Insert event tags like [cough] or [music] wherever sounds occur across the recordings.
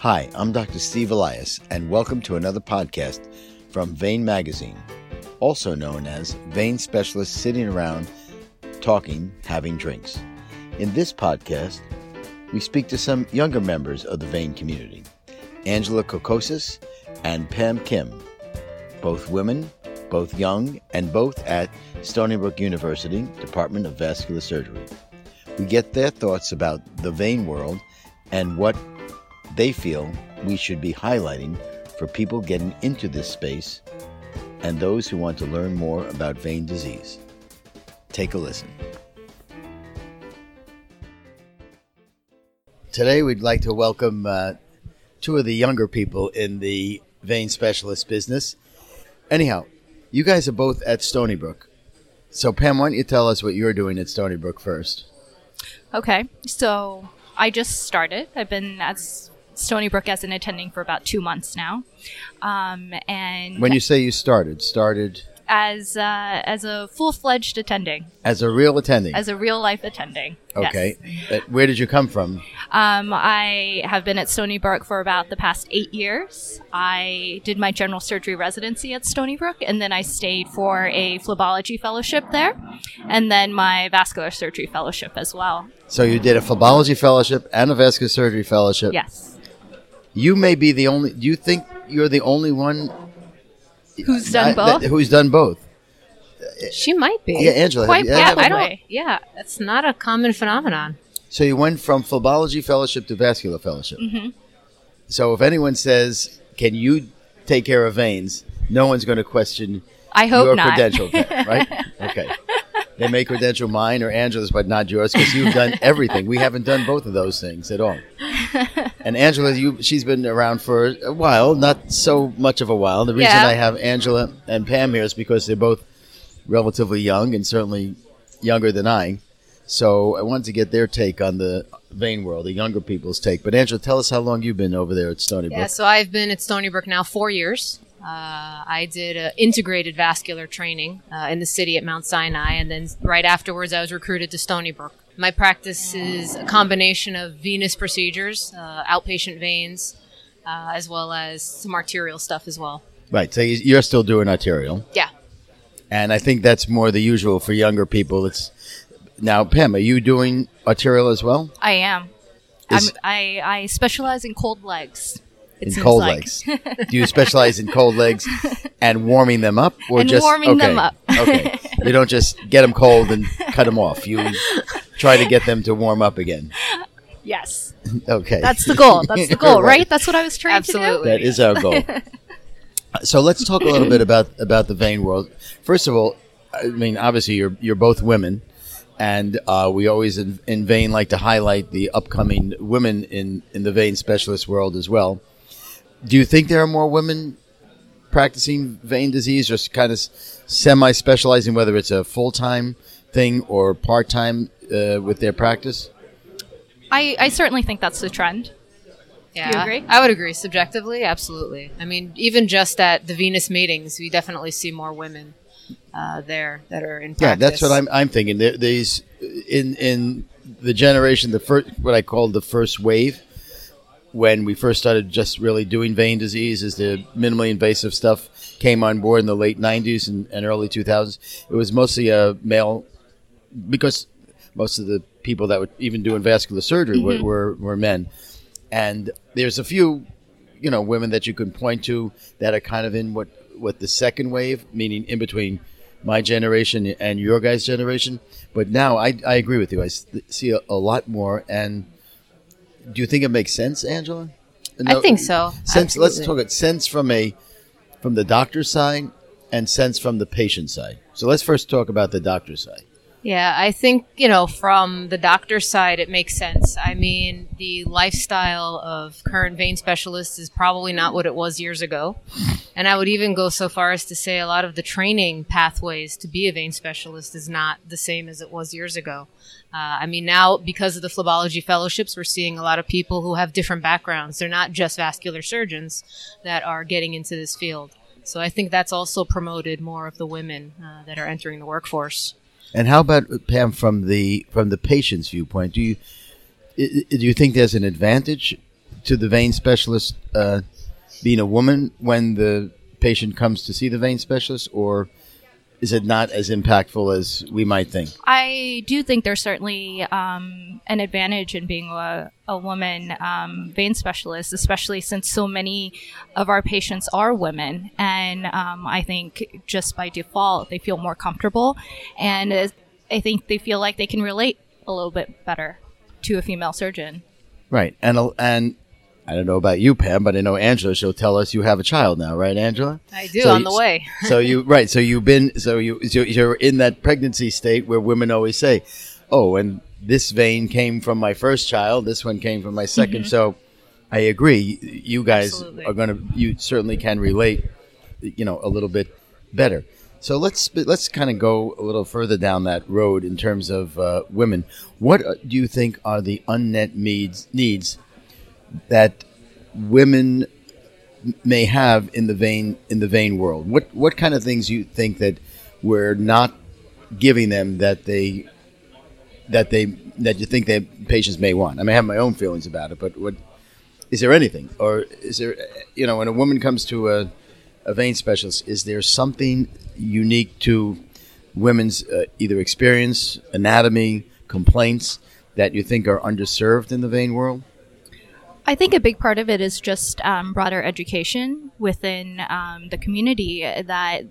Hi, I'm Dr. Steve Elias, and welcome to another podcast from Vein Magazine, also known as Vein Specialists Sitting Around Talking, Having Drinks. In this podcast, we speak to some younger members of the Vein community Angela Kokkosis and Pam Kim, both women, both young, and both at Stony Brook University Department of Vascular Surgery. We get their thoughts about the vein world and what they feel we should be highlighting for people getting into this space and those who want to learn more about vein disease. Take a listen. Today, we'd like to welcome uh, two of the younger people in the vein specialist business. Anyhow, you guys are both at Stony Brook. So, Pam, why don't you tell us what you're doing at Stony Brook first? Okay, so I just started. I've been at Stony Brook as an attending for about two months now, um, and When you say you started, started as uh, as a full fledged attending, as a real attending. as a real life attending. okay. Uh, where did you come from? Um, I have been at Stony Brook for about the past eight years. I did my general surgery residency at Stony Brook, and then I stayed for a phlebology fellowship there, and then my vascular surgery fellowship as well. So you did a phlebology fellowship and a vascular surgery fellowship. Yes. You may be the only. Do you think you're the only one Who's done both? that- who's done both? She might be. Yeah, Angela. Quite you- yeah, have- I Probably. don't. Yeah, that's not a common phenomenon. So you went from phlebology fellowship to vascular fellowship. Mm-hmm. So if anyone says, "Can you take care of veins?" no one's going to question I hope your not. credential, [laughs] right? Okay. They may credential mine or Angela's, but not yours because you've done everything. We haven't done both of those things at all. [laughs] And Angela, you she's been around for a while, not so much of a while. The reason Yeah. I have Angela and Pam here is because they're both relatively young and certainly younger than I. So I wanted to get their take on the vein world, the younger people's take. But Angela, tell us how long you've been over there at Stony Brook. Yeah, so I've been at Stony Brook now four years. Uh, I did uh, integrated vascular training uh, in the city at Mount Sinai, and then right afterwards, I was recruited to Stony Brook. My practice is a combination of venous procedures, uh, outpatient veins, uh, as well as some arterial stuff as well. Right. So you- you're still doing arterial. Yeah. And I think that's more the usual for younger people. It's now, Pam, are you doing arterial as well? I am. Is- I'm, I I specialize in cold legs. It in cold like. legs. Do you specialize in cold legs [laughs] and warming them up, or And just warming them okay, up. okay, [laughs] you don't just get them cold and cut them off. You try to get them to warm up again. Yes, [laughs] Okay, that's the goal. That's the goal, Right. right? That's what I was trying to do. Absolutely. That is our goal. so let's talk a little bit about about the vein world. First of all, I mean, obviously you're you're both women, and uh, we always in, in vein like to highlight the upcoming women in in the vein specialist world as well. Do you think there are more women practicing vein disease, or kind of semi specializing, whether it's a full time thing or part time uh, with their practice? I, I certainly think that's the trend. Yeah, You agree? I would agree. Subjectively, absolutely. I mean, even just at the venous meetings, we definitely see more women uh, there that are in practice. Yeah, that's what I'm. I'm thinking. There, these in in the generation, the first what I call the first wave, when we first started just really doing vein disease, as the minimally invasive stuff came on board in the late '90s and, and early 2000s. It was mostly a male, because most of the people that were even doing vascular surgery were, mm-hmm. were were men, and there's a few, you know, women that you can point to that are kind of in what what the second wave, meaning in between my generation and your guys' generation. But now I, I agree with you. i see a, a lot more. And do you think it makes sense, Angela? I think so. Sense. Let's talk about sense from a from the doctor's side and sense from the patient side. So let's first talk about the doctor's side. Yeah, I think, you know, from the doctor's side, it makes sense. I mean, the lifestyle of current vein specialists is probably not what it was years ago. And I would even go so far as to say a lot of the training pathways to be a vein specialist is not the same as it was years ago. Uh, I mean, now because of the phlebology fellowships, we're seeing a lot of people who have different backgrounds. They're not just vascular surgeons that are getting into this field. So I think that's also promoted more of the women uh, that are entering the workforce. And how about Pam from the from the patient's viewpoint? Do you do you think there's an advantage to the vein specialist uh, being a woman when the patient comes to see the vein specialist, or is it not as impactful as we might think? I do think there's certainly um, an advantage in being a, a woman um, vein specialist, especially since so many of our patients are women. And um, I think just by default, they feel more comfortable. And uh, I think they feel like they can relate a little bit better to a female surgeon. Right. And, and I don't know about you, Pam, but I know Angela. She'll tell us you have a child now, right, Angela? I do So on you- the way. [laughs] so you right. So you've been. So you. So you're in that pregnancy state where women always say, "Oh, and this vein came from my first child. This one came from my 2nd So I agree. You guys Absolutely. are going to. You certainly can relate. You know, a little bit better. So let's let's kind of go a little further down that road in terms of uh, women. What uh, do you think are the unmet needs needs that women may have in the vein in the vein world? What what kind of things you think that we're not giving them that they that they that you think that patients may want? I may have my own feelings about it, but what is there anything, or is there you know when a woman comes to a a vein specialist, is there something unique to women's uh, either experience, anatomy, complaints that you think are underserved in the vein world? I think a big part of it is just um, broader education within um, the community that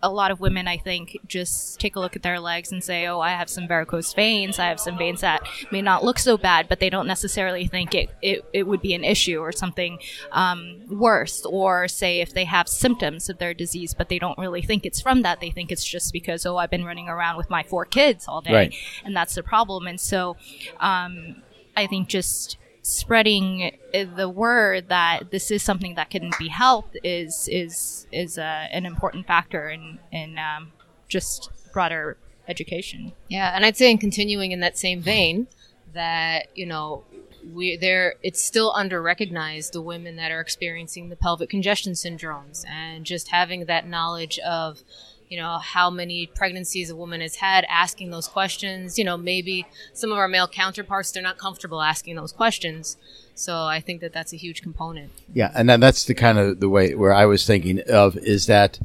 a lot of women, I think, just take a look at their legs and say, "Oh, I have some varicose veins. I have some veins that may not look so bad," but they don't necessarily think it it, it would be an issue or something um, worse. Or say if they have symptoms of their disease, but they don't really think it's from that. They think it's just because, "Oh, I've been running around with my four kids all day," Right. and that's the problem. And so, um, I think just spreading the word that this is something that can be helped is is is uh, an important factor in in um, just broader education. Yeah, and I'd say in continuing in that same vein, that you know, we there it's still under recognized the women that are experiencing the pelvic congestion syndromes, and just having that knowledge of you know how many pregnancies a woman has had asking those questions you know maybe some of our male counterparts they're not comfortable asking those questions so i think that that's a huge component Yeah, and then that's the kind of the way where I was thinking of is that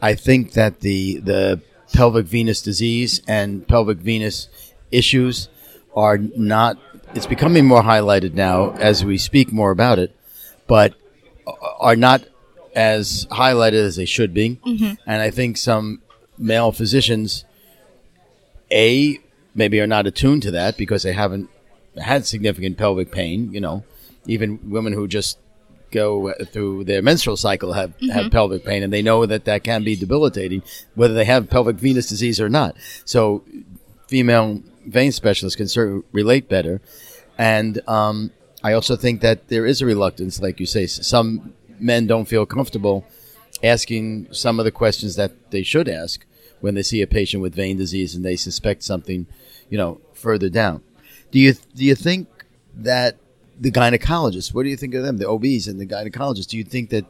I think that the the pelvic venous disease and pelvic venous issues are not. It's becoming more highlighted now as we speak more about it, but are not as highlighted as they should be. And I think some male physicians, a maybe are not attuned to that because they haven't had significant pelvic pain. You know, even women who just go through their menstrual cycle have, have pelvic pain and they know that that can be debilitating whether they have pelvic venous disease or not so female vein specialists can certainly relate better and um, i also think that there is a reluctance like you say some men don't feel comfortable asking some of the questions that they should ask when they see a patient with vein disease and they suspect something you know further down do you do you think that the gynecologists, what do you think of them, the OBs and the gynecologists? Do you think that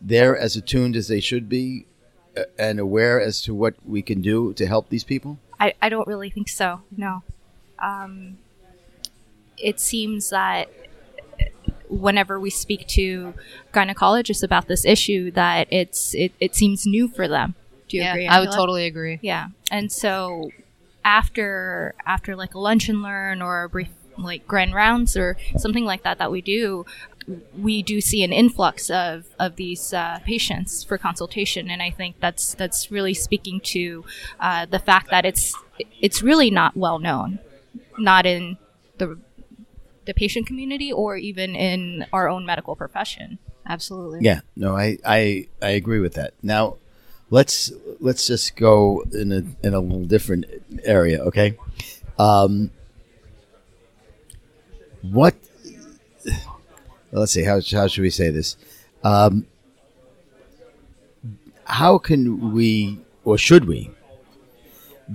they're as attuned as they should be uh, and aware as to what we can do to help these people? I, I don't really think so. No. Um, it seems that whenever we speak to gynecologists about this issue, that it's it, it seems new for them. Do you yeah agree? i would totally agree Yeah, and so after after like a lunch and learn or a brief like grand rounds or something like that that we do, we do see an influx of of these uh, patients for consultation, and I think that's that's really speaking to uh, the fact that it's it's really not well known, not in the the patient community or even in our own medical profession. absolutely Yeah, no, I, I, I agree with that. Now, let's let's just go in a in a little different area, okay? Um, what? Let's see. How how should we say this? Um, how can we or should we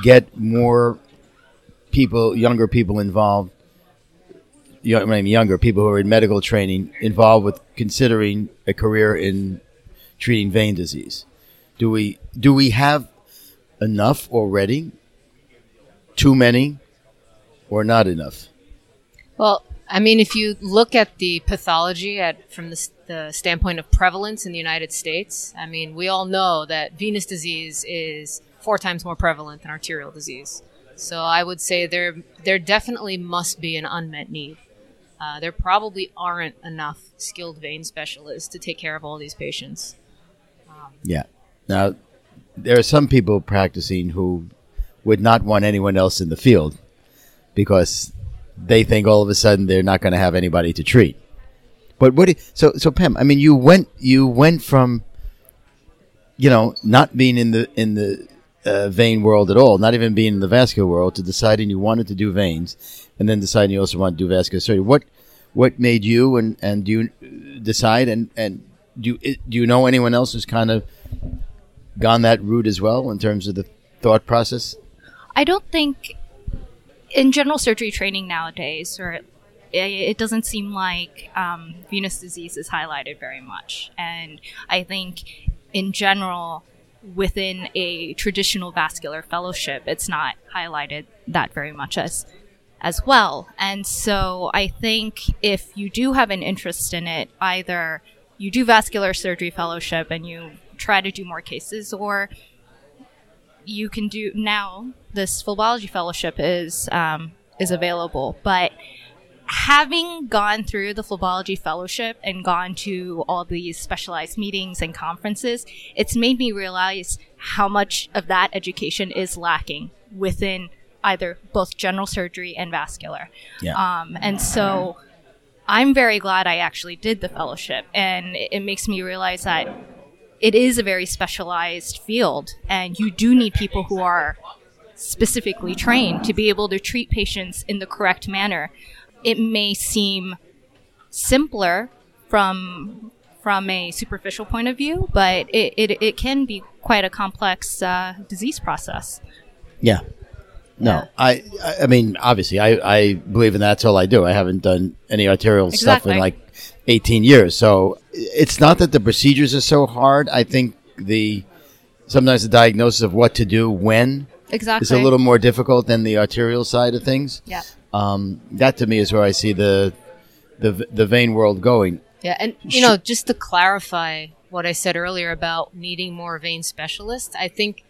get more people, younger people involved? Young, I mean, younger people who are in medical training involved with considering a career in treating vein disease. Do we do we have enough already? Too many, or not enough? Well, I mean, if you look at the pathology at from the, the standpoint of prevalence in the United States, I mean, we all know that venous disease is four times more prevalent than arterial disease. So I would say there there definitely must be an unmet need. Uh, there probably aren't enough skilled vein specialists to take care of all these patients. Yeah. Now, there are some people practicing who would not want anyone else in the field because they think all of a sudden they're not going to have anybody to treat. But what? do- So, so Pam, I mean, you went you went from you know not being in the in the uh, vein world at all, not even being in the vascular world, to deciding you wanted to do veins, and then deciding you also want to do vascular surgery. What what made you and and do you decide and and do you, do you know anyone else who's kind of gone that route as well in terms of the thought process? I don't think in general surgery training nowadays, or it, it doesn't seem like um, venous disease is highlighted very much. And I think in general, within a traditional vascular fellowship, it's not highlighted that very much as as well. And so I think if you do have an interest in it, either you do vascular surgery fellowship and you try to do more cases, or you can do now this phlebology fellowship is um, is available but having gone through the phlebology fellowship and gone to all these specialized meetings and conferences it's made me realize how much of that education is lacking within either both general surgery and vascular Yeah. um, and so i'm very glad i actually did the fellowship and it, it makes me realize that it is a very specialized field and you do need people who are specifically trained to be able to treat patients in the correct manner it may seem simpler from from a superficial point of view but it, it, it can be quite a complex uh, disease process Yeah. No, Yeah. I, I, mean, obviously, I, I believe in that's all I do. I haven't done any arterial stuff in like 18 years. So it's not that the procedures are so hard. I think the, sometimes the diagnosis of what to do when exactly is a little more difficult than the arterial side of things. yeah Um, that to me is where I see the, the, the vein world going. Yeah, and you know, just to clarify what I said earlier about needing more vein specialists, I think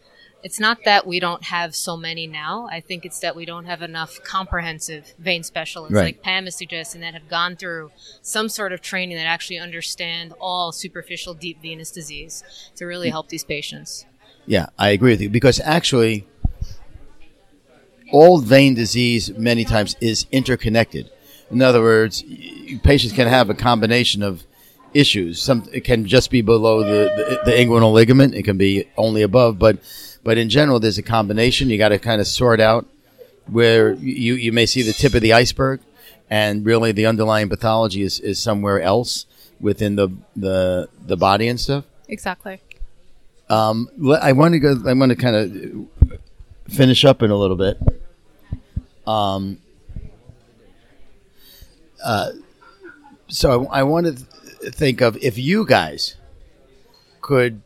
it's not that we don't have so many now. I think it's that we don't have enough comprehensive vein specialists, Right. like Pam is suggesting, that have gone through some sort of training that actually understand all superficial deep venous disease to really help these patients. Yeah, I agree with you because actually, all vein disease many times is interconnected. In other words, patients can have a combination of issues. Some it can just be below the, the, the inguinal ligament. It can be only above, but but in general, there's a combination. You got to kind of sort out where you you may see the tip of the iceberg, and really the underlying pathology is, is somewhere else within the the the body and stuff. exactly Um, I want to go. I want to kind of finish up in a little bit. Um, uh, so I, I want to th- think of if you guys could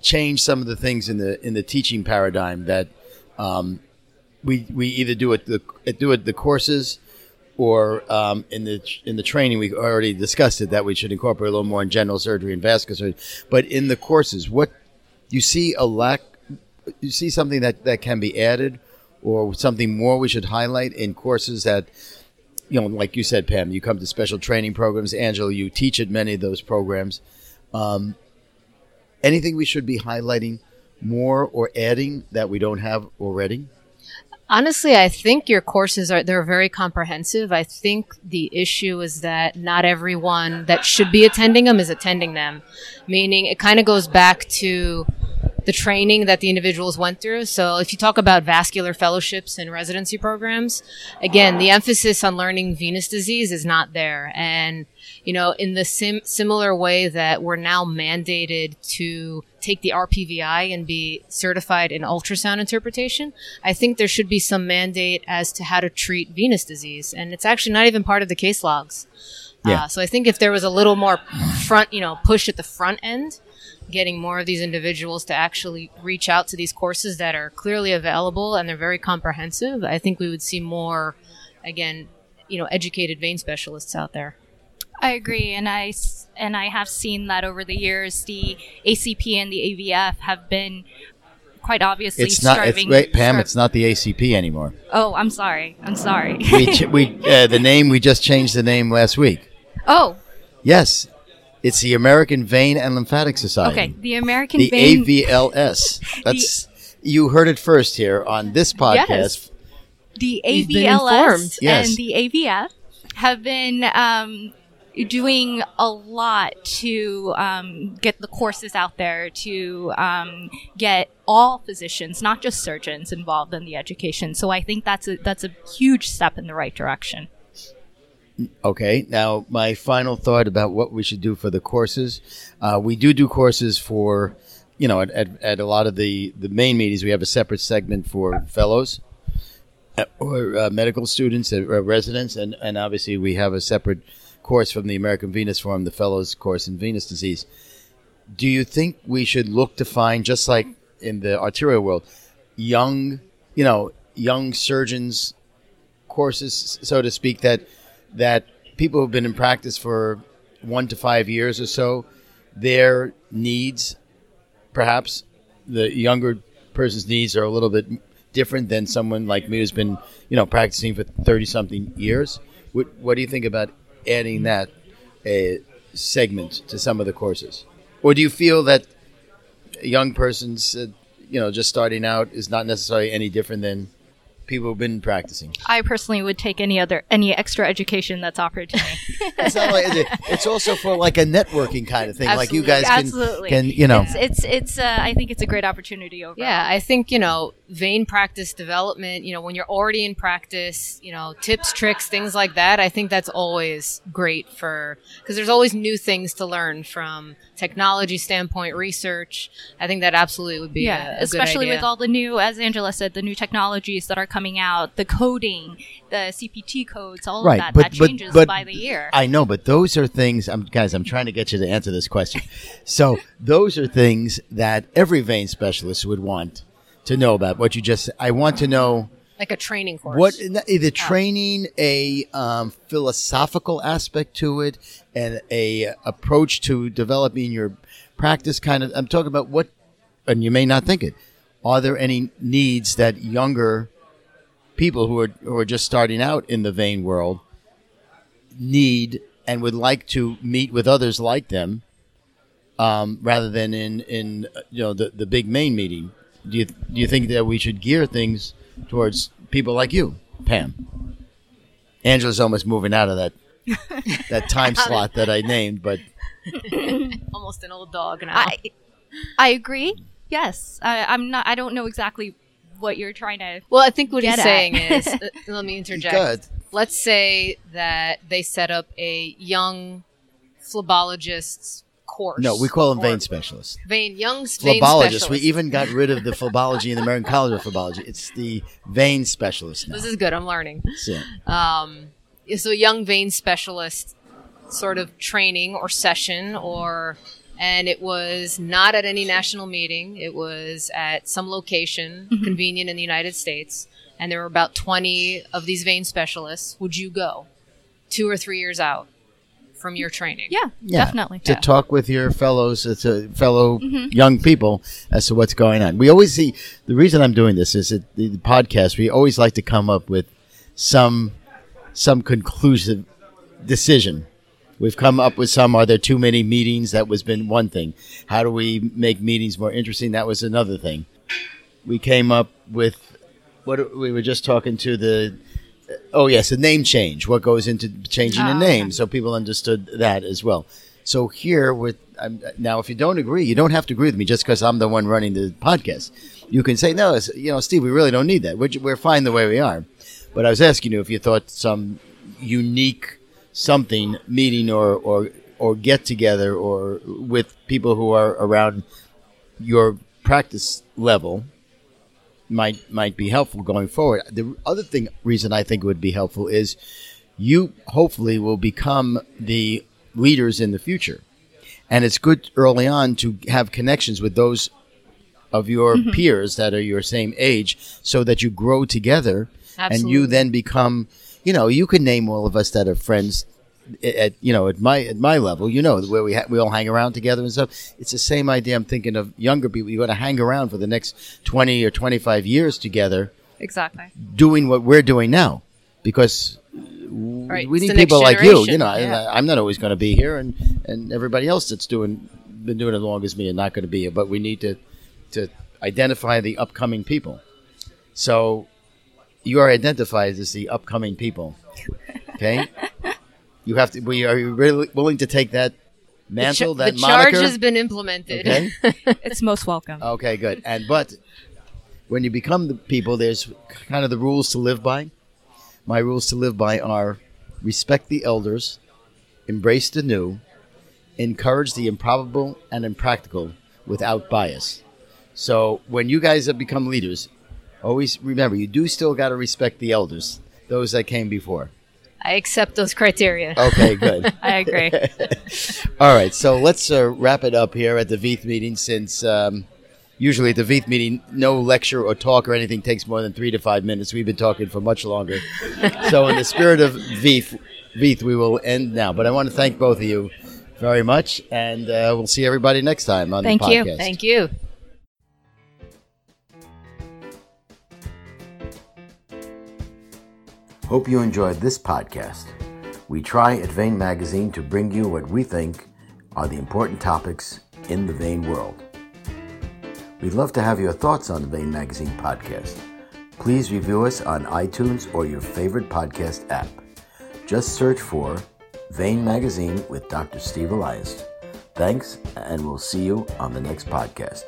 change some of the things in the in the teaching paradigm that um, we we either do it the do it the courses or um, in the in the training we already discussed it that we should incorporate a little more in general surgery and vascular surgery. But in the courses, what you see a lack, you see something that that can be added, or something more we should highlight in courses that. You know, like you said, Pam, you come to special training programs. Angela, you teach at many of those programs. Um, anything we should be highlighting more or adding that we don't have already? Honestly, I think your courses are they're very comprehensive. I think the issue is that not everyone that should be attending them is attending them. Meaning it kind of goes back to the training that the individuals went through. So if you talk about vascular fellowships and residency programs, again, the emphasis on learning venous disease is not there. And, you know, in the sim- similar way that we're now mandated to take the RPVI and be certified in ultrasound interpretation, I think there should be some mandate as to how to treat venous disease. And it's actually not even part of the case logs. Yeah. Uh, so I think if there was a little more front, you know, push at the front end, getting more of these individuals to actually reach out to these courses that are clearly available and they're very comprehensive, I think we would see more, again, you know educated vein specialists out there. I agree, and I and I have seen that over the years. The ACP and the AVF have been quite obviously It's not. It's, wait, Pam. striv- It's not the ACP anymore. oh, I'm sorry. I'm sorry. We ch- we uh, the name we just changed the name last week. oh, Yes, it's the American Vein and Lymphatic Society. okay. The American The Vein. AVLS. [laughs] That's you heard it first here on this podcast. Yes. the AVLS. Yes. and the AVF have been um, doing a lot to um, get the courses out there to um, get all physicians, not just surgeons, involved in the education. So I think that's a that's a huge step in the right direction. Okay. Now, my final thought about what we should do for the courses. Uh, we do do courses for, you know, at, at, at a lot of the, the main meetings, we have a separate segment for fellows uh, or uh, medical students, uh, residents, and, and obviously we have a separate course from the American Venous Forum, the fellows course in venous disease. Do you think we should look to find, just like in the arterial world, young, you know, young surgeons courses, so to speak, that that people who've been in practice for one to five years or so, their needs, perhaps the younger person's needs are a little bit different than someone like me who's been, you know, practicing for thirty something years. What, what do you think about adding that uh, segment to some of the courses, or do you feel that a young person's, uh, you know, just starting out is not necessarily any different than people who've been practicing? I personally would take any other any extra education that's offered to me. [laughs] It's not like it's also for like a networking kind of thing. Like you guys can, Absolutely. can you know, it's it's, it's uh, I think it's a great opportunity overall. Yeah, I think, you know, vein practice development, you know, when you're already in practice, you know, tips, tricks, things like that, I think that's always great for, because there's always new things to learn from technology standpoint, research. I think that absolutely would be yeah, a, a especially good idea. with all the new, as Angela said, the new technologies that are coming out, the coding, the CPT codes, all Right, of that. but- that but- changes but by the year. I know, but those are things. I'm guys. I'm trying to get you to answer this question. So those are things that every vein specialist would want to know about. What you just. I want to know like a training course. what the training, a um, philosophical aspect to it, and a approach to developing your practice. Kind of. I'm talking about what, and you may not think it. Are there any needs that younger people who are who are just starting out in the vein world need and would like to meet with others like them, um, rather than in in uh, you know the the big main meeting? Do you do you think that we should gear things towards people like you, Pam? Angela's almost moving out of that [laughs] that time slot that I [laughs] named, but almost an old dog now. I I agree. Yes, I, I'm not. I don't know exactly what you're trying to. well, I think what he's at. saying is, [laughs] uh, let me interject. good. let's say that they set up a young phlebologists course. No, we call them or vein specialists. Vein young vein Phlebologists. specialist. We even got rid of the phlebology in the American College of Phlebology. It's the vein specialist now. This is good. I'm learning. So, Um, so young vein specialist sort of training or session or and it was not at any national meeting it was at some location convenient in the united states and there were about 20 of these vein specialists would you go two or three years out from your training Yeah, yeah, definitely. to talk with your fellows, uh, to fellow Mm-hmm. young people as to what's going on. We always see the reason I'm doing this is that the, the podcast. We always like to come up with some some conclusive decision. We've come up with some. Are there too many meetings? That was been one thing. How do we make meetings more interesting? That was another thing. We came up with what we were just talking to the. Oh yes, a name change. What goes into changing a Oh, name? okay. So people understood that as well. So here with um, now, if you don't agree, you don't have to agree with me just because I'm the one running the podcast. You can say no. You know, Steve, we really don't need that. We're, we're fine the way we are. But I was asking you if you thought some unique something meeting or or or get together or with people who are around your practice level might might be helpful going forward. The other thing reason I think would be helpful is you hopefully will become the leaders in the future. And it's good early on to have connections with those of your mm-hmm. peers that are your same age so that you grow together and you then become you know you can name all of us that are friends at you know at my at my level you know where we ha- we all hang around together and stuff it's the same idea i'm thinking of younger people you're going to hang around for the next 20 or 25 years together Exactly. doing what we're doing now because Right. we need people like you. You know, Yeah. I, am not always going to be here, and and everybody else that's doing been doing it as long as me and not going to be here. But we need to to identify the upcoming people. So you are identified as the upcoming people. Okay. [laughs] you have to. We are you really willing to take that The, mantle, ch- that the charge moniker? has been implemented. Okay. [laughs] It's most welcome. Okay, good. And but when you become the people, there's kind of the rules to live by. My rules to live by are respect the elders, embrace the new, encourage the improbable and impractical without bias. So when you guys have become leaders, always remember you do still got to respect the elders, those that came before. I accept those criteria. Okay, good. [laughs] I agree. [laughs] All right, so let's uh, wrap it up here at the VEITH meeting since um, usually at the VEITH meeting, no lecture or talk or anything takes more than three to five minutes. We've been talking for much longer. so, in the spirit of VEITH, VEITH, we will end now. But I want to thank both of you very much, and uh, we'll see everybody next time on Thank the you. Thank you. Hope you enjoyed this podcast. We try at Vein Magazine to bring you what we think are the important topics in the vein world. We'd love to have your thoughts on the Vein Magazine podcast. Please review us on iTunes or your favorite podcast app. Just search for Vein Magazine with Dr. Steve Elias. Thanks, and we'll see you on the next podcast.